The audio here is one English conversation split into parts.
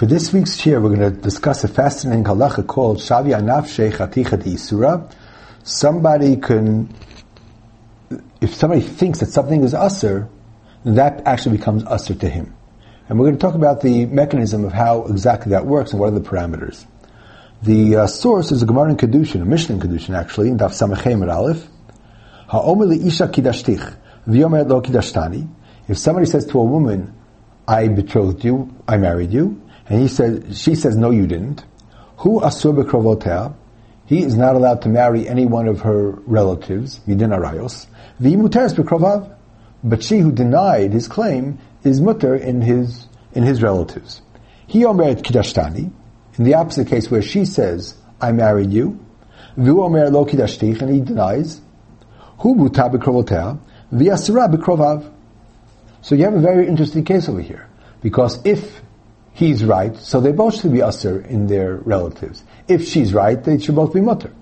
For this week's shir, we're going to discuss a fascinating halacha called Shavi Anafshe Chaticha Isura. Somebody can, if somebody thinks that something is usr, that actually becomes usr to him. And we're going to talk about the mechanism of how exactly that works and what are the parameters. The uh, source is a Gemara in Kedushin, a Mishnah in Kedushin actually, in Daf Samachem Aleph. Ha'omer isha kidashtich, v'yomer lo kidashtani. If somebody says to a woman, I betrothed you, I married you, and he says, she says, no, you didn't. Who asur bekrovotea? He is not allowed to marry any one of her relatives, midin arayos. V'imuteres bekrovav. But she who denied his claim is mutter in his, in his relatives. He omer kidashtani. In the opposite case where she says, I married you. V'u omer lo kidashtich, and he denies. Hu muta bekrovotea. V'yasira bekrovav. So you have a very interesting case over here. Because if he's right, so they both should be usher in their relatives. If she's right, they should both be mutter.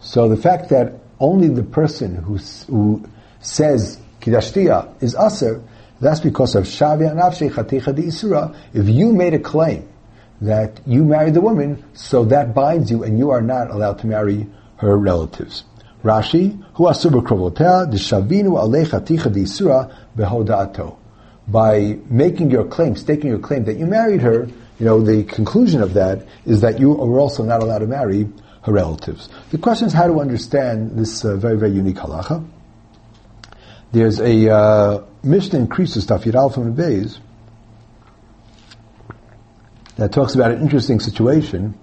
So the fact that only the person who, who says kidashtia is usher, that's because of shavia nafshe chaticha di isura. If you made a claim that you married the woman, so that binds you and you are not allowed to marry her relatives. Rashi, hu asur b'krovotea, d'shavinu alei chaticha di isura behoda'ato by making your claim, staking your claim that you married her, you know, the conclusion of that is that you are also not allowed to marry her relatives. The question is how to understand this uh, very, very unique halacha. There's a uh, Mishnah in Krisus, Tafir Al from the Beis, that talks about an interesting situation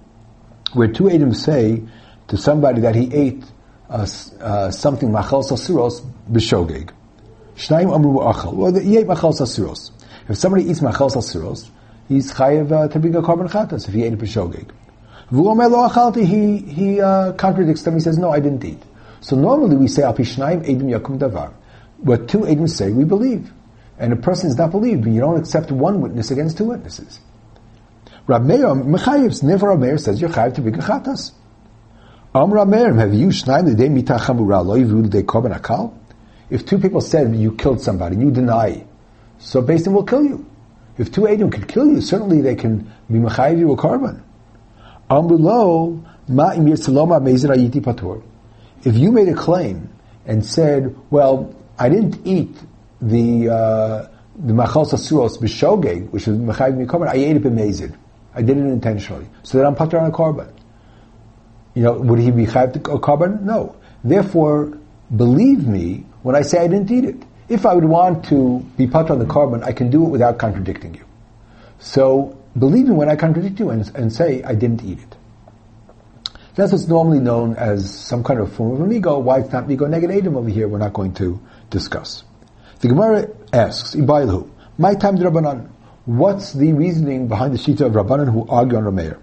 where two Adam say to somebody that he ate uh, uh, something machal sasuros b'shogeg. Shnayim amru achal. He ate. If somebody eats machal sasiros, he's chayev uh, to bring a korban chatas if he ate a achalti, he, he uh, contradicts them. He says, no, I didn't eat. So normally we say, al pishnayim yakum davar. What two edim say, we believe. And a person is not believed, when you don't accept one witness against two witnesses. Rab Meir, Mechayev's, never Rab Meir says, you're chayev to bring a chatas. Am Rab Meir, have you shnayim l'dei mitachamura lo yivu l'dei korban akal? If two people said you killed somebody, you deny, so based on will kill you. If two Adam could kill you, certainly they can be mechayiv you a korban. If you made a claim and said, well, I didn't eat the uh, the machal sasuros b'shogeg, which is mechayiv me korban, I ate it b'mezid. I did it intentionally. So that I'm patur on a korban. You know, would he be chayiv a korban? No. Therefore, believe me when I say I didn't eat it. If I would want to be put on the korban, I can do it without contradicting you. So believe me when I contradict you and, and say I didn't eat it. That's what's normally known as some kind of form of amigo. Why it's not amigo negative Adam over here, we're not going to discuss. The Gemara asks, Ibayilhu, my time Rabbanan. What's the reasoning behind the Shita of Rabbanan who argue on Rameir?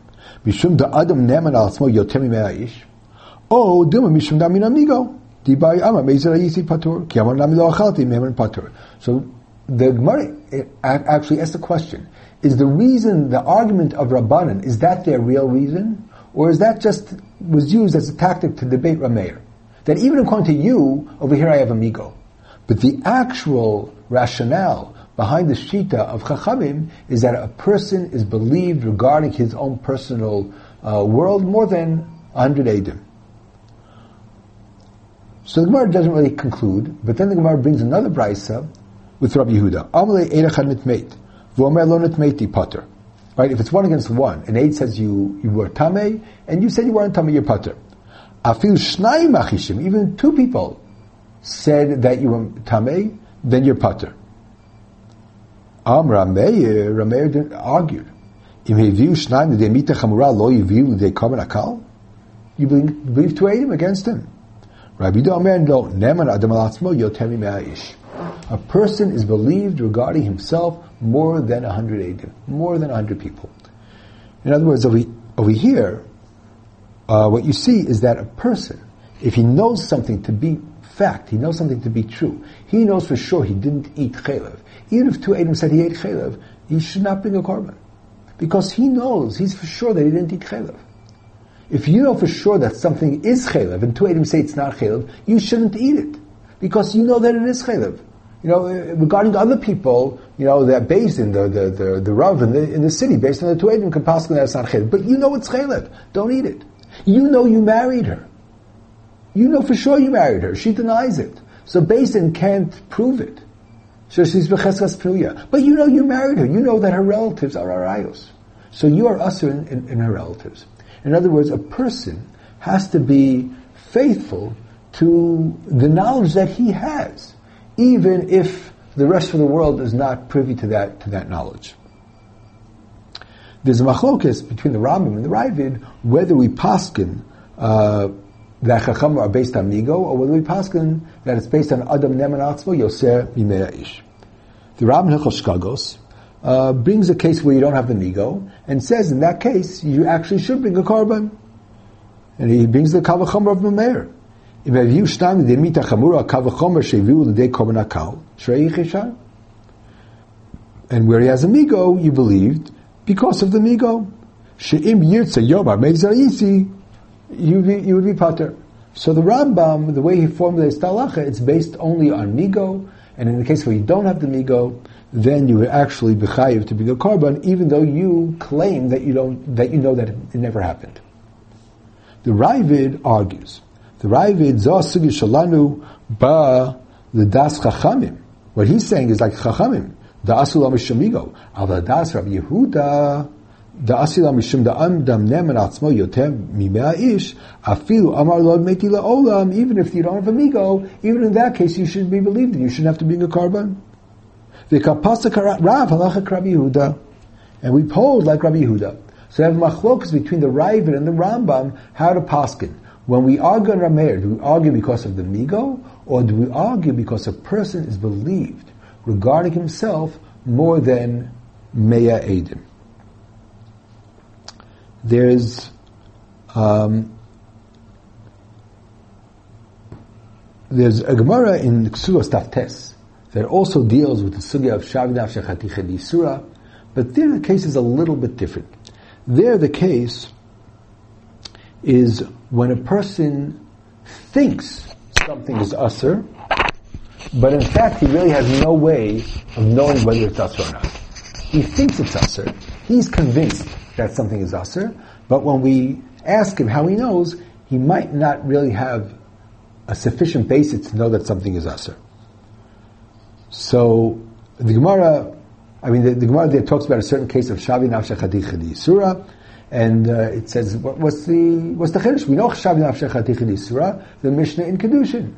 Mishum da Adam neman al me'aish. Oh, duma mishum da min amigo. So the Gemara actually asks the question, is the reason, the argument of Rabbanan, is that their real reason? Or is that just, was used as a tactic to debate Rameir? That even according to you, over here I have amigo. But the actual rationale behind the shita of Chachamim is that a person is believed regarding his own personal uh, world more than 100 Adim. So the Gemara doesn't really conclude, but then the Gemara brings another brisa with Rabbi Yehuda. Amalei erechad mitmeit, v'omer. Right? If it's one against one, an aid says you, you were tame, and you said you weren't tame, you're pater. Afil shnai machishim, even two people said that you were tame, then you're pater. Am Rameir, Rameir argued. Akal? You believe, believe two Adam against him. Rabbi Omer, no, Neman Adam Yotemi Me'aish. A person is believed regarding himself more than a hundred Adim, more than a hundred people. In other words, over, over here, uh, what you see is that a person, if he knows something to be fact, he knows something to be true, he knows for sure he didn't eat chalev. Even if two Adim said he ate chalev, he should not bring a korban. Because he knows, he's for sure that he didn't eat chalev. If you know for sure that something is chaylev, and two Adam say it's not chaylev, you shouldn't eat it. Because you know that it is chaylev. You know, eh, regarding other people, you know, that based in the, the, the, the Rav in the, in the city, based on the Tuedim, can possibly that's not Chaylev. But you know it's Chaylev. Don't eat it. You know you married her. You know for sure you married her. She denies it. So Basin can't prove it. So she's b'cheskas pruya. But you know you married her. You know that her relatives are arayos. So you are usher in, in, in her relatives. In other words, a person has to be faithful to the knowledge that he has, even if the rest of the world is not privy to that, to that knowledge. There's a machlokas between the Rambam and the Ravid whether we paskin uh, that Chacham are based on Migo, or whether we paskin that it's based on Adam Neman Atzmo Yoser Ish. The Rambam Hilchos Shkagos uh, brings a case where you don't have the migo and says in that case you actually should bring a korban. And he brings the kavachomer of Mameir. If you stam the mita chamura kavachomer sheviu the day korban akal shrei And where he has a migo, you believed because of the migo. Sheim yirtze yobar meizarisi you you would be pater. So the Rambam, the way he formulates talacha, it's based only on migo. And in the case where you don't have the migo, then you would actually chayiv to be a korban, even though you claim that you don't that you know that it never happened. The Ravid argues the Ravid Zosugi Shalanu Ba the Das Chachamim. What he's saying is like Chachamim. The Asulam Shamigo. Al Das Rabbi Yehuda. Mishum the Amdam Neman Atzmo Yotem Mimea Ish. Afilu Amar Lord Meti Olam. Even if you don't have amigo, even in that case, you should be believed in. You shouldn't have to bring a korban. Rav Yehuda. And we polled like Rabbi Yehuda. So we have machlokas between the Ravid and the Rambam how to paskin. When we argue on Rameir, do we argue because of the Migo, or do we argue because a person is believed regarding himself more than Meya Edim? There's um, there's a Gemara in Ksuvos Taftes that also deals with the sugya of Shavinav Shechati Surah, but there the case is a little bit different. There the case is when a person thinks something is usr, but in fact he really has no way of knowing whether it's usr or not. He thinks it's usr. He's convinced that something is usr, but when we ask him how he knows, he might not really have a sufficient basis to know that something is usr. So the Gemara, I mean, the, the Gemara there talks about a certain case of Shavi Nafsha Chadi Surah, and uh, it says, what, what's the what's the chiddush? We know Chashav Nafshech Isra, the Mishnah in Kedushin.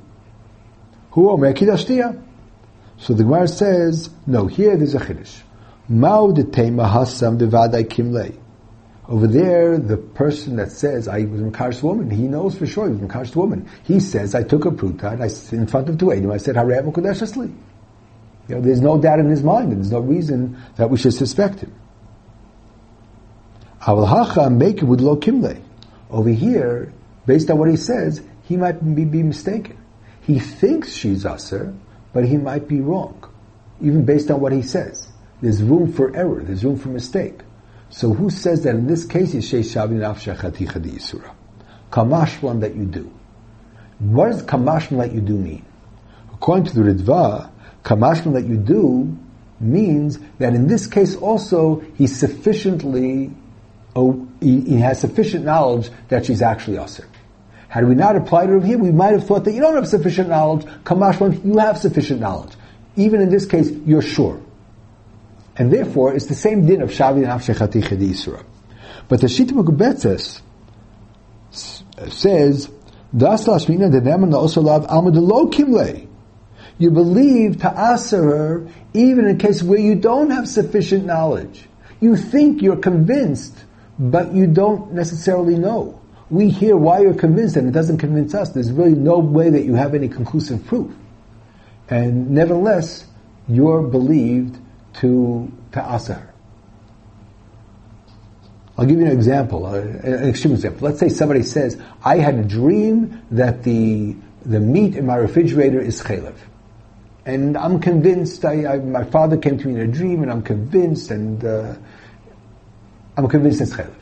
Who Omer Kidashtia? So the Gemara says, no, here there's a chiddush. Mao de tema hasam de vadai kimlei. Over there, the person that says, I was a Makash woman, he knows for sure he was a Makash woman. He says, I took a pruta, and I, in front of two I said, Harem Kodeshasli. You know, there's no doubt in his mind, and there's no reason that we should suspect him. make it with lo kimle. Over here, based on what he says, he might be, be mistaken. He thinks she's aser, but he might be wrong, even based on what he says. There's room for error. There's room for mistake. So who says that in this case is sheish shavi nafsha chaticha di yisura? Kamashlan that you do. What does kamashlan that you do mean? According to the Ritva, kamashlan that you do means that in this case also he sufficiently, oh, he, he has sufficient knowledge that she's actually usher. Had we not applied it here, we might have thought that you don't have sufficient knowledge. Kamashlan, you have sufficient knowledge. Even in this case, you're sure. And therefore, it's the same din of Shavi and Afshechati Chedi Yisra. But the Shita Megubetzes says, Das Lashmina de Neman also love Almadalo Kimle. You believe her even in a case where you don't have sufficient knowledge. You think you're convinced, but you don't necessarily know. We hear why you're convinced and it doesn't convince us. There's really no way that you have any conclusive proof. And nevertheless, you're believed to, Asar. I'll give you an example, uh, an extreme example. Let's say somebody says, I had a dream that the, the meat in my refrigerator is chalev. And I'm convinced, I, I, my father came to me in a dream and I'm convinced and uh, I'm convinced it's chalev.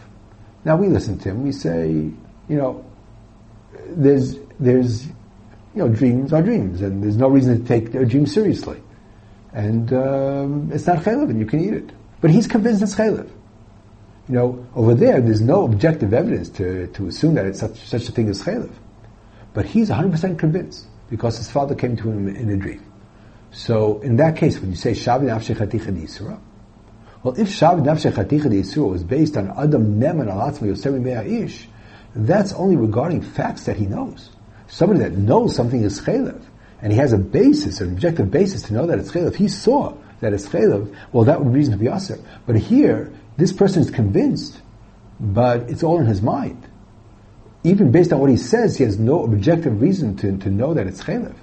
Now we listen to him, we say, you know, there's, there's, you know, dreams are dreams and there's no reason to take their dreams seriously. and um, it's not chaylev, and you can eat it. But he's convinced it's chaylev. You know, over there, there's no objective evidence to, to assume that it's such, such a thing as chaylev. But he's 100% convinced because his father came to him in a dream. So in that case, when you say Shavi Nafshe Chaticha Yisra, well, if Shavi Nafshe Chaticha Yisra was based on Adam Neman Al Atzma Yosemi Ish, that's only regarding facts that he knows. Somebody that knows something is chaylev, and he has a basis, an objective basis to know that it's chaylev. He saw that it's chaylev. Well, that would reason to be aser. But here, this person is convinced, but it's all in his mind. Even based on what he says, he has no objective reason to, to know that it's chaylev.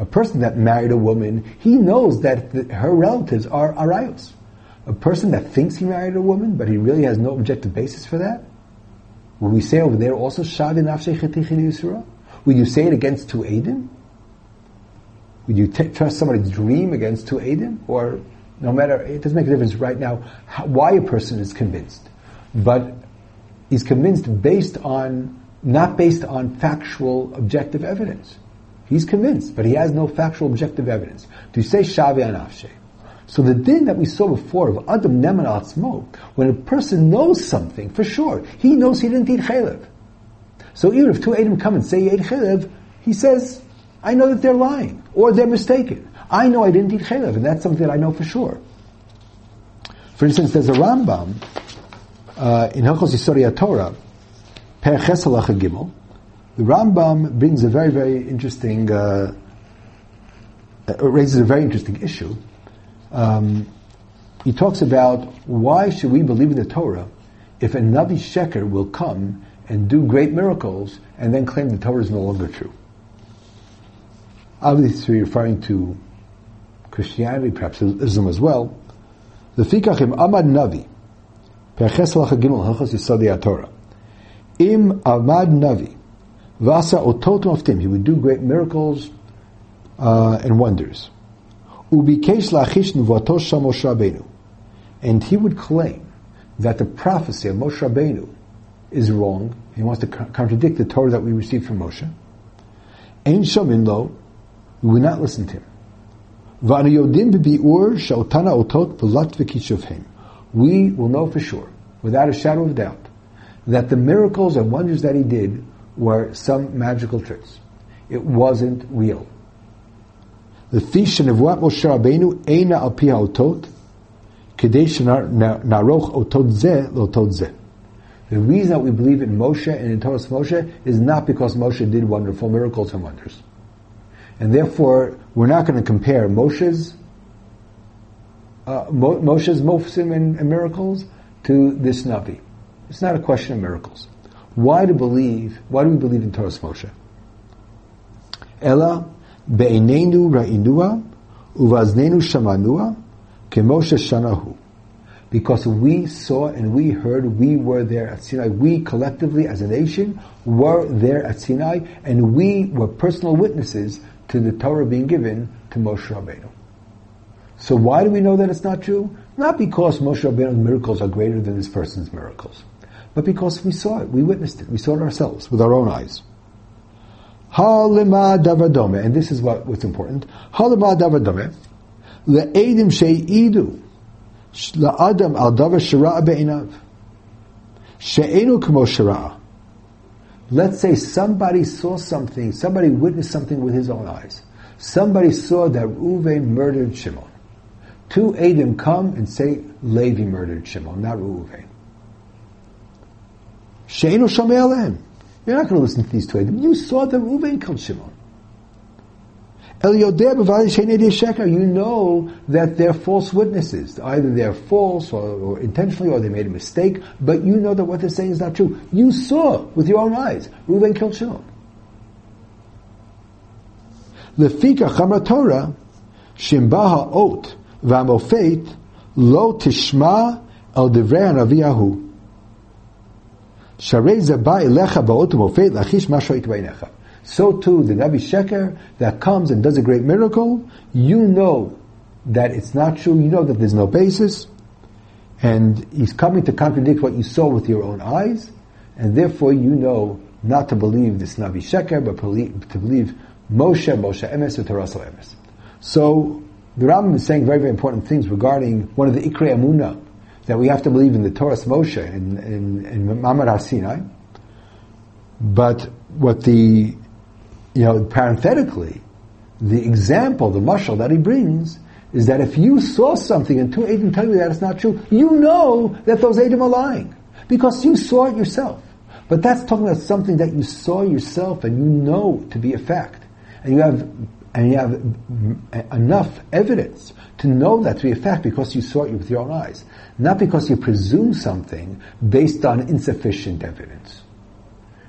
A person that married a woman, he knows that the, her relatives are arayos. A person that thinks he married a woman, but he really has no objective basis for that, will we say over there also Nafshei Chetichin Yisra? Will you say it against two Adim? Would you t- trust somebody's dream against two Adim? Or no matter, it doesn't make a difference right now how, why a person is convinced. But he's convinced based on, not based on factual objective evidence. He's convinced, but he has no factual objective evidence. To say Shavi Anafshe. So the din that we saw before of Adam Neman Atzmo, when a person knows something for sure, he knows he didn't eat chaylev. So even if two Adam come and say he ate chaylev, he says, I know that they're lying, or they're mistaken. I know I didn't eat chaylev, and that's something that I know for sure. For instance, there's a Rambam uh, in Hilchos Yisori Torah, Per Chesalacha Gimel. The Rambam brings a very, very interesting, uh, uh, raises a very interesting issue. Um, he talks about why should we believe in the Torah if a Navi Sheker will come and do great miracles and then claim the Torah is no longer true. Obviously referring to Christianity, perhaps Islam as well. The Fikachim Amad Navi, Perches Gimel Hilchos Yisodi Torah. Im Amad Navi, Vasa Otot Moftim, he would do great miracles uh, and wonders. Ubikesh Lachish Nuvatos Moshe Rabbeinu. And he would claim that the prophecy of Moshe Rabbeinu is wrong. He wants to contradict the Torah that we received from Moshe. Ein Shamin Lo, we will not listen to him. We will know for sure, without a shadow of doubt, that the miracles and wonders that he did were some magical tricks. It wasn't real. The of what Moshe Rabbeinu al pi ha'otot, kedei naroch otot zeh lotot zeh. The reason that we believe in Moshe and in Torah Moshe is not because Moshe did wonderful miracles and wonders. And therefore, we're not going to compare Moshe's uh, Moshe's mofsim and, and, miracles to this Navi. It's not a question of miracles. Why to believe? Why do we believe in Torah Moshe? Ella be'einenu ra'inua uvaznenu shamanua kemoshe shanahu because we saw and we heard, we were there at Sinai. We collectively, as a nation, were there at Sinai, and we were personal witnesses to the Torah being given to Moshe Rabbeinu. So why do we know that it's not true? Not because Moshe Rabbeinu's miracles are greater than this person's miracles, but because we saw it, we witnessed it, we saw it ourselves with our own eyes. Halima davadome, and this is what, what's important. Halima davadome, le'edim she'idu, la'adam al davar shira be'inav, she'enu kmo shira'a. Let's say somebody saw something, somebody witnessed something with his own eyes. Somebody saw that Reuven murdered Shimon. Two Adim come and say Levi murdered Shimon, not Reuven. Sheinu Shomei You're not going to listen to these two. You saw that Reuven killed Shimon. You know that they're false witnesses. Either they're false or, or, intentionally or they made a mistake, but you know that what they're saying is not true. You saw with your own eyes. Reuben killed Shimon. Lefika chamra Torah, shimbaha ot v'amofet lo tishma el. So too, the Navi Sheker that comes and does a great miracle, you know that it's not true, you know that there's no basis, and he's coming to contradict what you saw with your own eyes, and therefore you know not to believe this Navi Sheker, but to believe Moshe, Moshe Emes, or Taraso Emes. So, the Rambam is saying very, very important things regarding one of the Ikre Amuna, that we have to believe in the Torah Moshe in, in, in Mamad. But what the, you know, parenthetically, the example, the mushal that he brings, is that if you saw something and two Adam tell you that it's not true, you know that those Adam are lying. Because you saw it yourself. But that's talking about something that you saw yourself and you know to be a fact. And you have, and you have mm, enough evidence to know that to be a fact because you saw it with your own eyes. Not because you presume something based on insufficient evidence.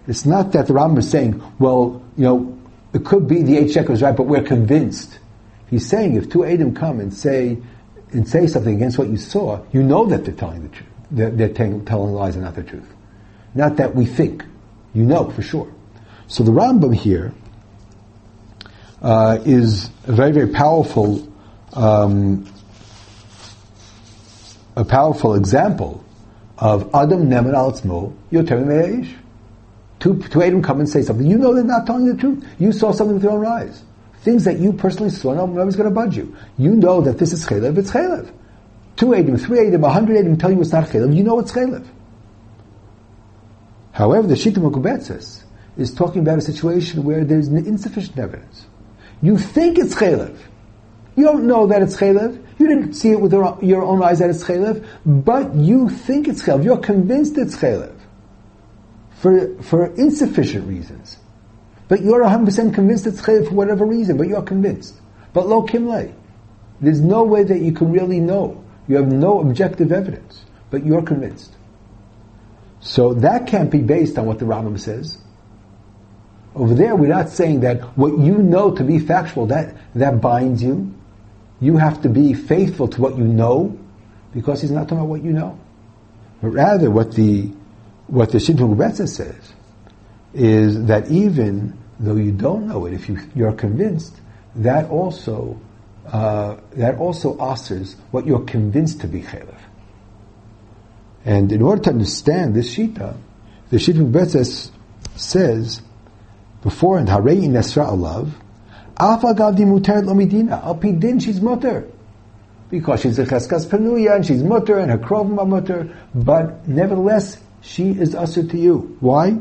It's not that the Rambam is saying, well, you know, it could be the eight shekels right, but we're convinced. He's saying if two Adam come and say and say something against what you saw, you know that they're telling the truth. They're, they're telling, telling lies and not the truth. Not that we think. You know for sure. So the Rambam here uh, is a very, very powerful, um, a powerful example of Adam Neman al Tzmo Yoter Me'eish. Two, two Adam come and say something. You know they're not telling the truth. You saw something with your own eyes. Things that you personally saw, no one's going to budge you. You know that this is chaylev, it's chaylev. Two Adam, three Adam, a hundred Adam tell you it's not chaylev, you know it's chaylev. However, the Shita Mukubetzes is talking about a situation where there's insufficient evidence. You think it's chaylev. You don't know that it's chaylev. You didn't see it with your own eyes that it's chaylev, but you think it's chaylev. You're convinced it's chaylev for, for insufficient reasons. But you're 100% convinced it's chaylev for whatever reason, but you're convinced. But lo kimle. There's no way that you can really know. You have no objective evidence, but you're convinced. So that can't be based on what the Rambam says. Over there, we're not saying that what you know to be factual, that, that binds you. You have to be faithful to what you know, because he's not talking about what you know. But rather, what the what the Shintun Rebetza says is that even though you don't know it, if you, you're convinced, that also uh, that also answers what you're convinced to be chaylev. And in order to understand this shita, the Shintun Rebetza says beforehand, Harei Nesra Alav, Alpha Gavdi Muter Lomidina, Alpidin, she's mutter. Because she's a Cheskas Penuya and she's mutter and her Krovim are mutter, but nevertheless, she is usher to you. Why?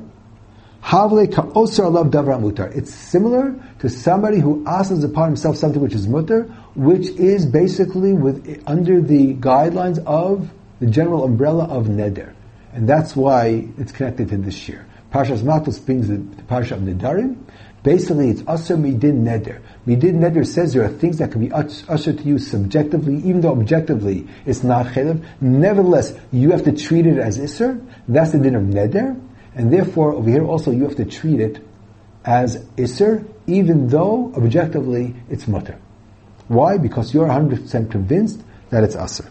Havle ka'oser alav davra mutar. It's similar to somebody who asks upon himself something which is mutter, which is basically with, under the guidelines of the general umbrella of neder. And that's why it's connected to this year. Parshas Matos brings the, the Parsha of Nedarim. Basically, it's Asr Midin Neder. Midin Neder says there are things that can be ushered to you subjectively, even though objectively it's not Chelev. Nevertheless, you have to treat it as Isser. That's the din of Neder. And therefore, over here also, you have to treat it as Isser, even though objectively it's Mutter. Why? Because you're 100% convinced that it's Asr.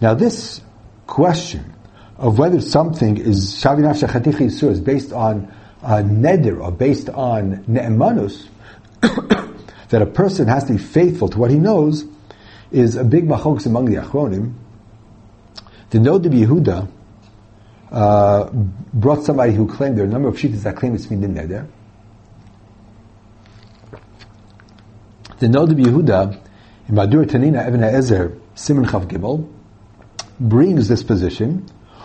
Now, this question of whether something is Shavinaf Shechatichi Yisur is based on uh, neder or based on ne'emanus, that a person has to be faithful to what he knows, is a big machokes among the achronim. The Nod of Yehuda uh, brought somebody who claimed there are a number of shittas that claim it's midin neder. The Nod of Yehuda in Madur Tanina Ibn Ezer Simon Chav Gimel brings this position.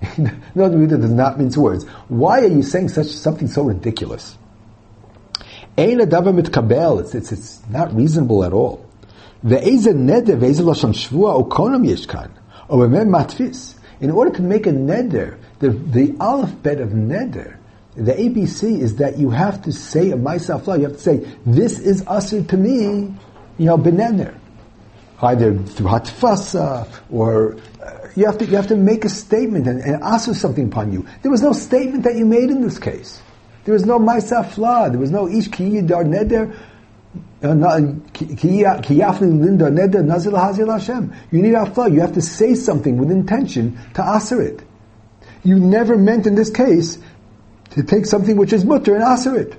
No, that does not mince words. Why are you saying such something so ridiculous? It's, it's, it's not reasonable at all. In order to make a neder, the, the alphabet of neder, the ABC is that you have to say a myself. You have to say, this is usher to me, you know, beneder. Either through hatfasa, or uh, you have to, you have to make a statement and, and answer something upon you. There was no statement that you made in this case. There was no Maisa Fla. There was no Ish Ki Yidar Neder. You need afla. You have to say something with intention to aser it. You never meant in this case to take something which is mutter and aser it.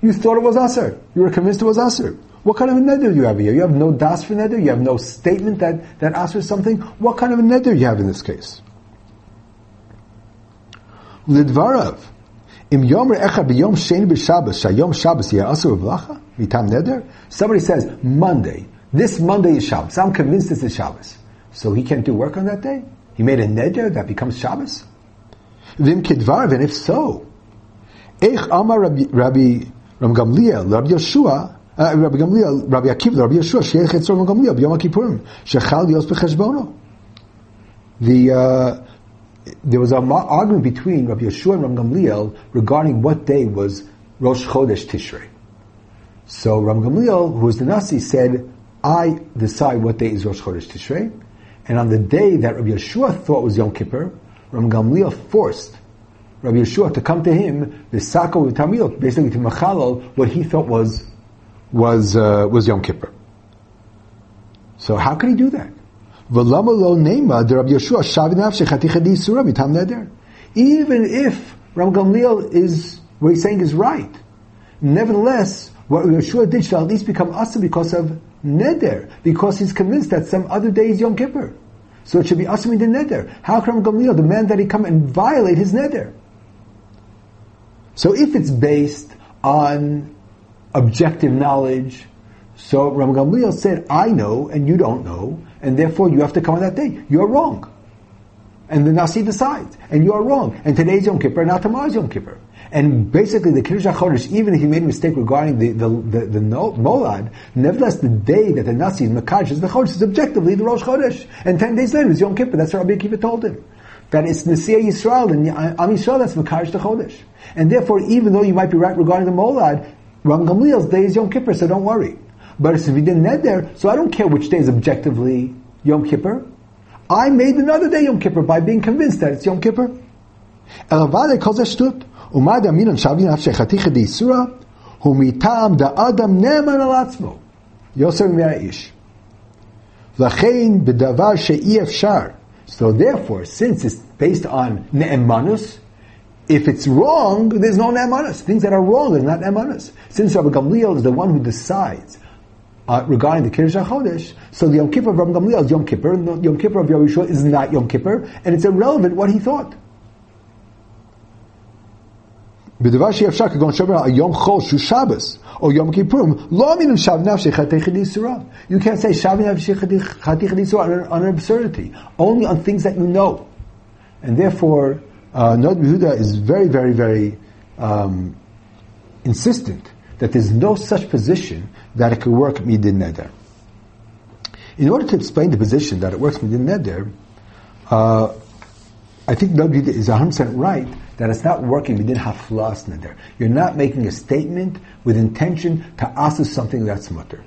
You thought it was aser. You were convinced it was aser. What kind of a neder do you have here? You have no das for neder. You have no statement that that asks for something. What kind of a neder do you have in this case? Lidvarav. Im yomer echad b'yom sheni b'shabbos shayom Shabbos yeh asur v'lacha mitam neder. Somebody says Monday. This Monday is Shabbos. I'm convinced this is Shabbos. So he can't do work on that day. He made a neder that becomes Shabbos. Vim kidvarav, and if so, Eich Amar Rabbi, Rabbi, Rabbi Gamliel, Rabbi Yeshua, Rabbi Gamliel, Rabbi Akiva, Rabbi Yeshua, Sheikh Etzor Rabbi Gamliel, Kippurim, Shechal Yos. The, uh, there was an argument between Rabbi Yeshua and Rabbi Gamliel regarding what day was Rosh Chodesh Tishrei. So Rabbi Gamliel, who was the Nasi, said, I decide what day is Rosh Chodesh Tishrei, and on the day that Rabbi Yeshua thought was Yom Kippur, Rabbi Gamliel forced Rabbi Yeshua to come to him, the Sako Tamil, basically to Machalal, what he thought was was uh, was Yom Kippur. So how could he do that? Even if Ram Gamliel is what he's saying is right, nevertheless, what Yeshua did should at least become asa because of neder, because he's convinced that some other day is Yom Kippur. So it should be asa in the neder. How can Ram Gamliel demand that he come and violate his neder? So if it's based on objective knowledge, so Ram Gamliel said, I know and you don't know, and therefore you have to come on that day. You're wrong. And the Nasi decides, and you are wrong. And today's Yom Kippur, not tomorrow's Yom Kippur. And basically, the Kiddush HaChodesh, even if he made a mistake regarding the, the, the, the Molad, nevertheless, the day that the Nasi is Makadosh is the Chodesh is objectively the Rosh Chodesh. And ten days later is Yom Kippur. That's what Rabbi Akiva told him that it's Nasiya Yisrael and Am Yisrael that's the Chodesh. And therefore, even though you might be right regarding the Molad, Ram Gamliel's day is Yom Kippur, so don't worry. But if we didn't neder, so I don't care which day is objectively Yom Kippur. I made another day Yom Kippur by being convinced that it's Yom Kippur. Elavade calls a shavin afshechaticha di isura, hu mitam da adam neman al atzmo. Yosef she'i efshar. So therefore, since it's based on ne'emanus, if it's wrong, there's no ne'emanus. Things that are wrong are not ne'emanus. Since Rabbi Gamliel is the one who decides uh, regarding the Kiddush HaChodesh, so the Yom Kippur of Rabbi Gamliel is Yom Kippur, and the Yom Kippur of Yahushua is not Yom Kippur, and it's irrelevant what he thought. בדבר שאפשר כגון שומר על יום חול שהוא שבס, או יום כיפורים, לא אמינם שב נפשי חתיכי דיסורה. You can't say שב נפשי חתיכי דיסורה on an absurdity, only on things that you know. And therefore, uh, Nod Yehuda is very, very, very um, insistent that there's no such position that it could work midin neder. In order to explain the position that it works midin neder, uh, I think Nod Yehuda is 100% right that it's not working within haflas neder. You're not making a statement with intention to ask something that's mutter.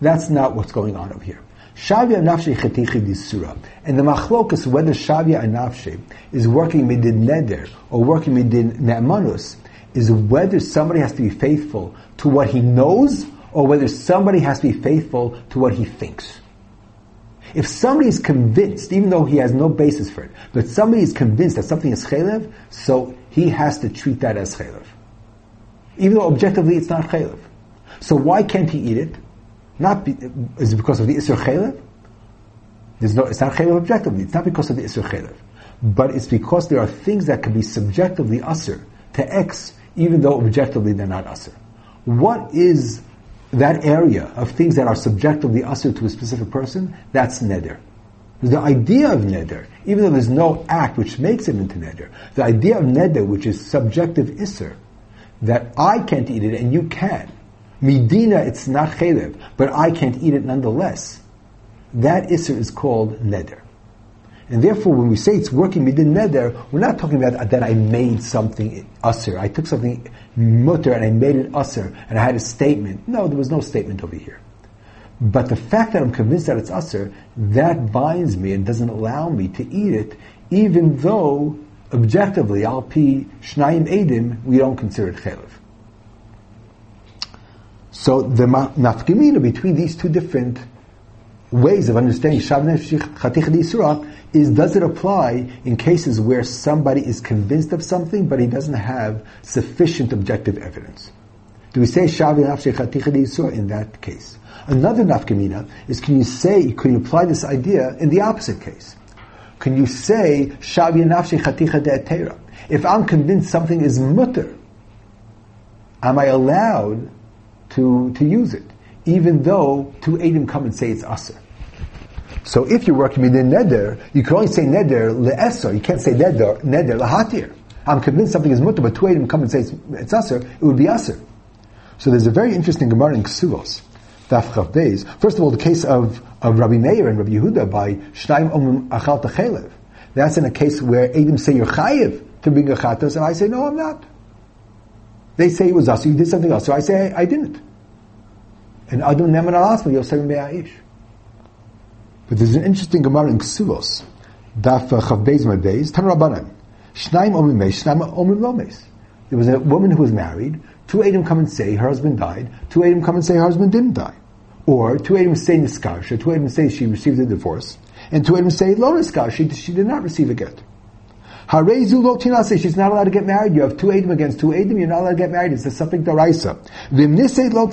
That's not what's going on over here. Shavya nafshe chetichi disura. And the machlokas, whether shavya and nafshe is working midin neder or working midin ne'manus, is whether somebody has to be faithful to what he knows or whether somebody has to be faithful to what he thinks. If somebody is convinced, even though he has no basis for it, but somebody is convinced that something is chaylev, so he has to treat that as chaylev. Even though objectively it's not chaylev. So why can't he eat it? Not be, is it because of the isur chaylev? There's no, it's not chaylev objectively. It's not because of the isur chaylev. But it's because there are things that can be subjectively usr to X, even though objectively they're not usr. What is that area of things that are subjectively usher to a specific person, that's neder. The idea of neder, even though there's no act which makes it into neder, the idea of neder, which is subjective isser, that I can't eat it and you can. Medina, it's not chelev, but I can't eat it nonetheless. That isser is called neder. And therefore, when we say it's working midin neder, we're not talking about that I made something usher. I took something mutter and I made it usher and I had a statement. No, there was no statement over here. But the fact that I'm convinced that it's usher, that binds me and doesn't allow me to eat it, even though objectively, al pi shnayim edim, we don't consider it chelev. So the nafkamina between these two different ways of understanding Shav Chaticha is does it apply in cases where somebody is convinced of something but he doesn't have sufficient objective evidence? Do we say Shav Chaticha in that case? Another nafkamina is can you say, can you apply this idea in the opposite case? Can you say Shav Chaticha De'atera? If I'm convinced something is mutter, am I allowed to, to use it? Even though two Adim come and say it's Aser. So if you're working with the neder, you can only say neder le'eser. You can't say neder neder lehatir. I'm convinced something is mutter, but two Adim come and say it's, it's aser. It would be aser. So there's a very interesting Gemara in Ksuvos, Daf Beis. First of all, the case of, of Rabbi Meir and Rabbi Yehuda by Shnaim Omim Achal Techelev. That's in a case where Adim say you're chayiv to bring a chatas, and I say no, I'm not. They say it was us, you did something else. So I say I, I didn't. And Adam Neman al Asma, Yosef Me'a'ish. But there's an interesting Gemara in Ksuvos, Daf uh, Chav Beis Beis, Tan Rabbanan. Shnaim Omim Meis, Shnaim Omim Lomes. There was a woman who was married, two Adam come and say her husband died, two Adam come and say her husband didn't die. Or two Adam say Niskarsha, two Adam say she received a divorce, and two Adam say Lo Niskarsha, she did not receive a get. Harezu lo tinase, she's not allowed to get married. You have two Adim against two Adim, you're not allowed to get married. It's a something daraisa. Vimnise lo.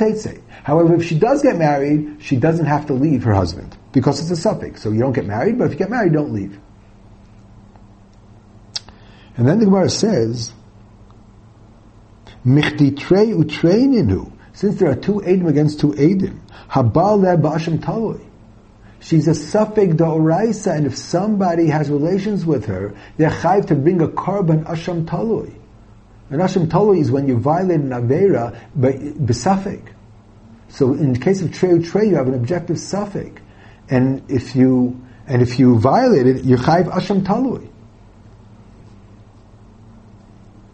However, if she does get married, she doesn't have to leave her husband because it's a suffix. So you don't get married, but if you get married, don't leave. And then the Gemara says, Michditrei utreininu. Since there are two Adim against two Adim, Habal le ba'asham taloi. She's a suffix da'oraisa, and if somebody has relations with her, they're chayv to bring a korban asham talui. An asham talui is when you violate an avera, but besafik. So in the case of treu trey, you have an objective suffix, and if you and if you violate it, you're chayv asham talui.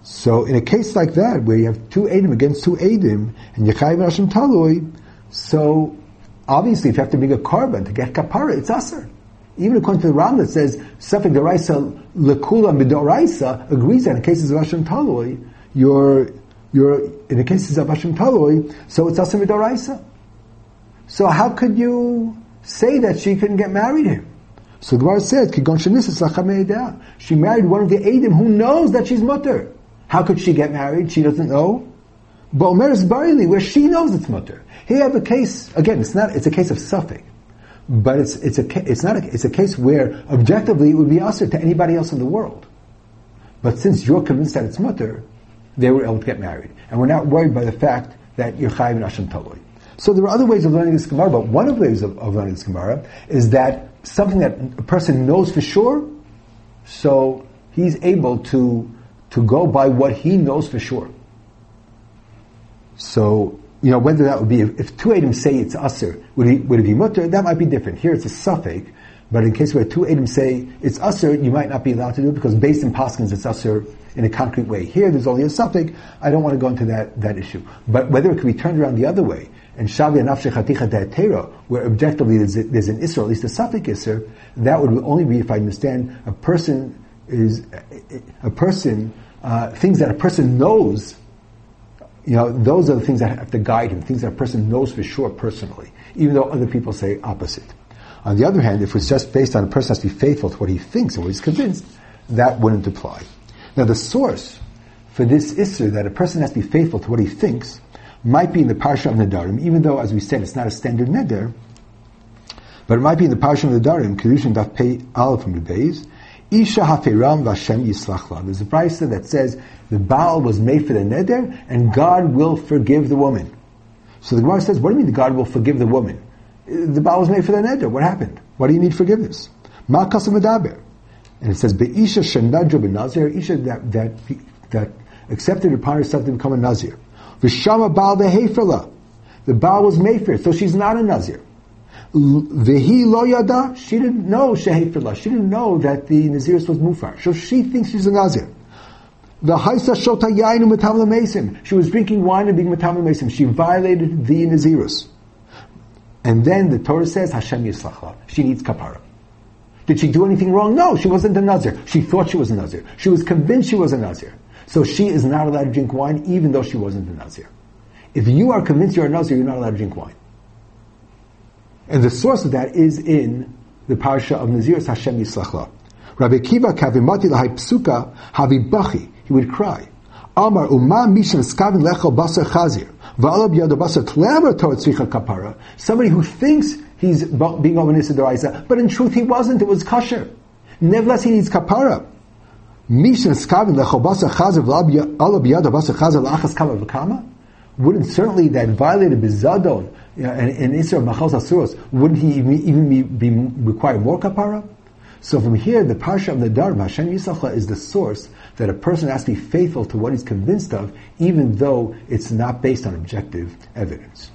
So in a case like that, where you have two Adim against two Adim, and you're chayv asham talui, so Obviously, if you have to bring a korban to get kapara, it's aser. Even according to the Ram that says Sefik Daraisa Lekula Midoraisa agrees that in cases of Hashem Taloi, you're, you're, in the cases of Hashem Taloi, so it's Aser Midoraisa. So how could you say that she couldn't get married him? So the Gemara says, She married one of the Adim who knows that she's mutter. How could she get married? She doesn't know. But Omer's Barili, where she knows it's mutter. Here have a case, again, it's not, it's a case of suffix. But it's, it's a, it's not a, it's a case where objectively it would be usher to anybody else in the world. But since you're convinced that it's mutter, they were able to get married. And we're not worried by the fact that you're chayiv and Hashem Toloi. So there are other ways of learning this Gemara, but one of the ways of, of learning this Gemara is that something that a person knows for sure, so he's able to, to go by what he knows for sure. So you know, whether that would be, if, if two Adam say it's Aser, would, would it be Mutter? That might be different. Here it's a suffix, but in case where two Adam say it's Aser, you might not be allowed to do it because based in Paskins it's Aser in a concrete way. Here there's only a suffix. I don't want to go into that, that issue. But whether it could be turned around the other way, and Shavi Anafshe Chaticha Da'atera, where objectively there's, a, there's an Isser, at least a suffix Isser, that would only be if I understand a person is, a person, uh, things that a person knows you know, those are the things that have to guide him, things that a person knows for sure personally, even though other people say opposite. On the other hand, if it's just based on a person has to be faithful to what he thinks and what he's convinced, that wouldn't apply. Now the source for this issue that a person has to be faithful to what he thinks might be in the parsha of Nadarim, even though, as we said, it's not a standard neder, but it might be in the parsha of Nadarim, Kedushin Daf Pei Aleph from the days, Isha hafiram v'Hashem yislachla. There's a brisa that says the Baal was made for the neder, and God will forgive the woman. So the Gemara says, what do you mean God will forgive the woman? The Baal was made for the neder. What happened? Why do you need forgiveness? Ma. And it says, Be'isha shenadra b'nazir, Isha that, that, that accepted upon herself to become a Nazir. V'shama Baal be'heferla. The Baal was made for it, so she's not a Nazir. Vehi lo yada, she didn't know shehefirlah. She didn't know that the Naziris was mufar. So she thinks she's a Nazir. The haisa shota yainu mesim. She was drinking wine and being metam mesim. She violated the Nazirus. And then the Torah says Hashem yislachla. She needs kapara. Did she do anything wrong? No, she wasn't a Nazir. She thought she was a Nazir. She was convinced she was a Nazir. So she is not allowed to drink wine even though she wasn't a Nazir. If you are convinced you're a Nazir, you're not allowed to drink wine. And the source of that is in the parsha of Nazir Hashem Yislachla. Rabbi Kiva kavimati lahai psuka havi bachi. He would cry. Amar umma mishan skavin lecho basar chazir. Va'alab yado basar tlever torah tzricha kapara. Somebody who thinks he's being ominous in but in truth he wasn't. It was kosher. Nevertheless, he needs kapara. Mishan skavin lecho basar chazir va'alab yado basar chazir la'achas kama v'kama. Wouldn't certainly that violated bizadon and in Israel machal asuros, wouldn't he even, be, be require more kapara? So from here, the Parsha of Nadar, Hashem Yisrael is the source that a person has to be faithful to what he's convinced of, even though it's not based on objective evidence.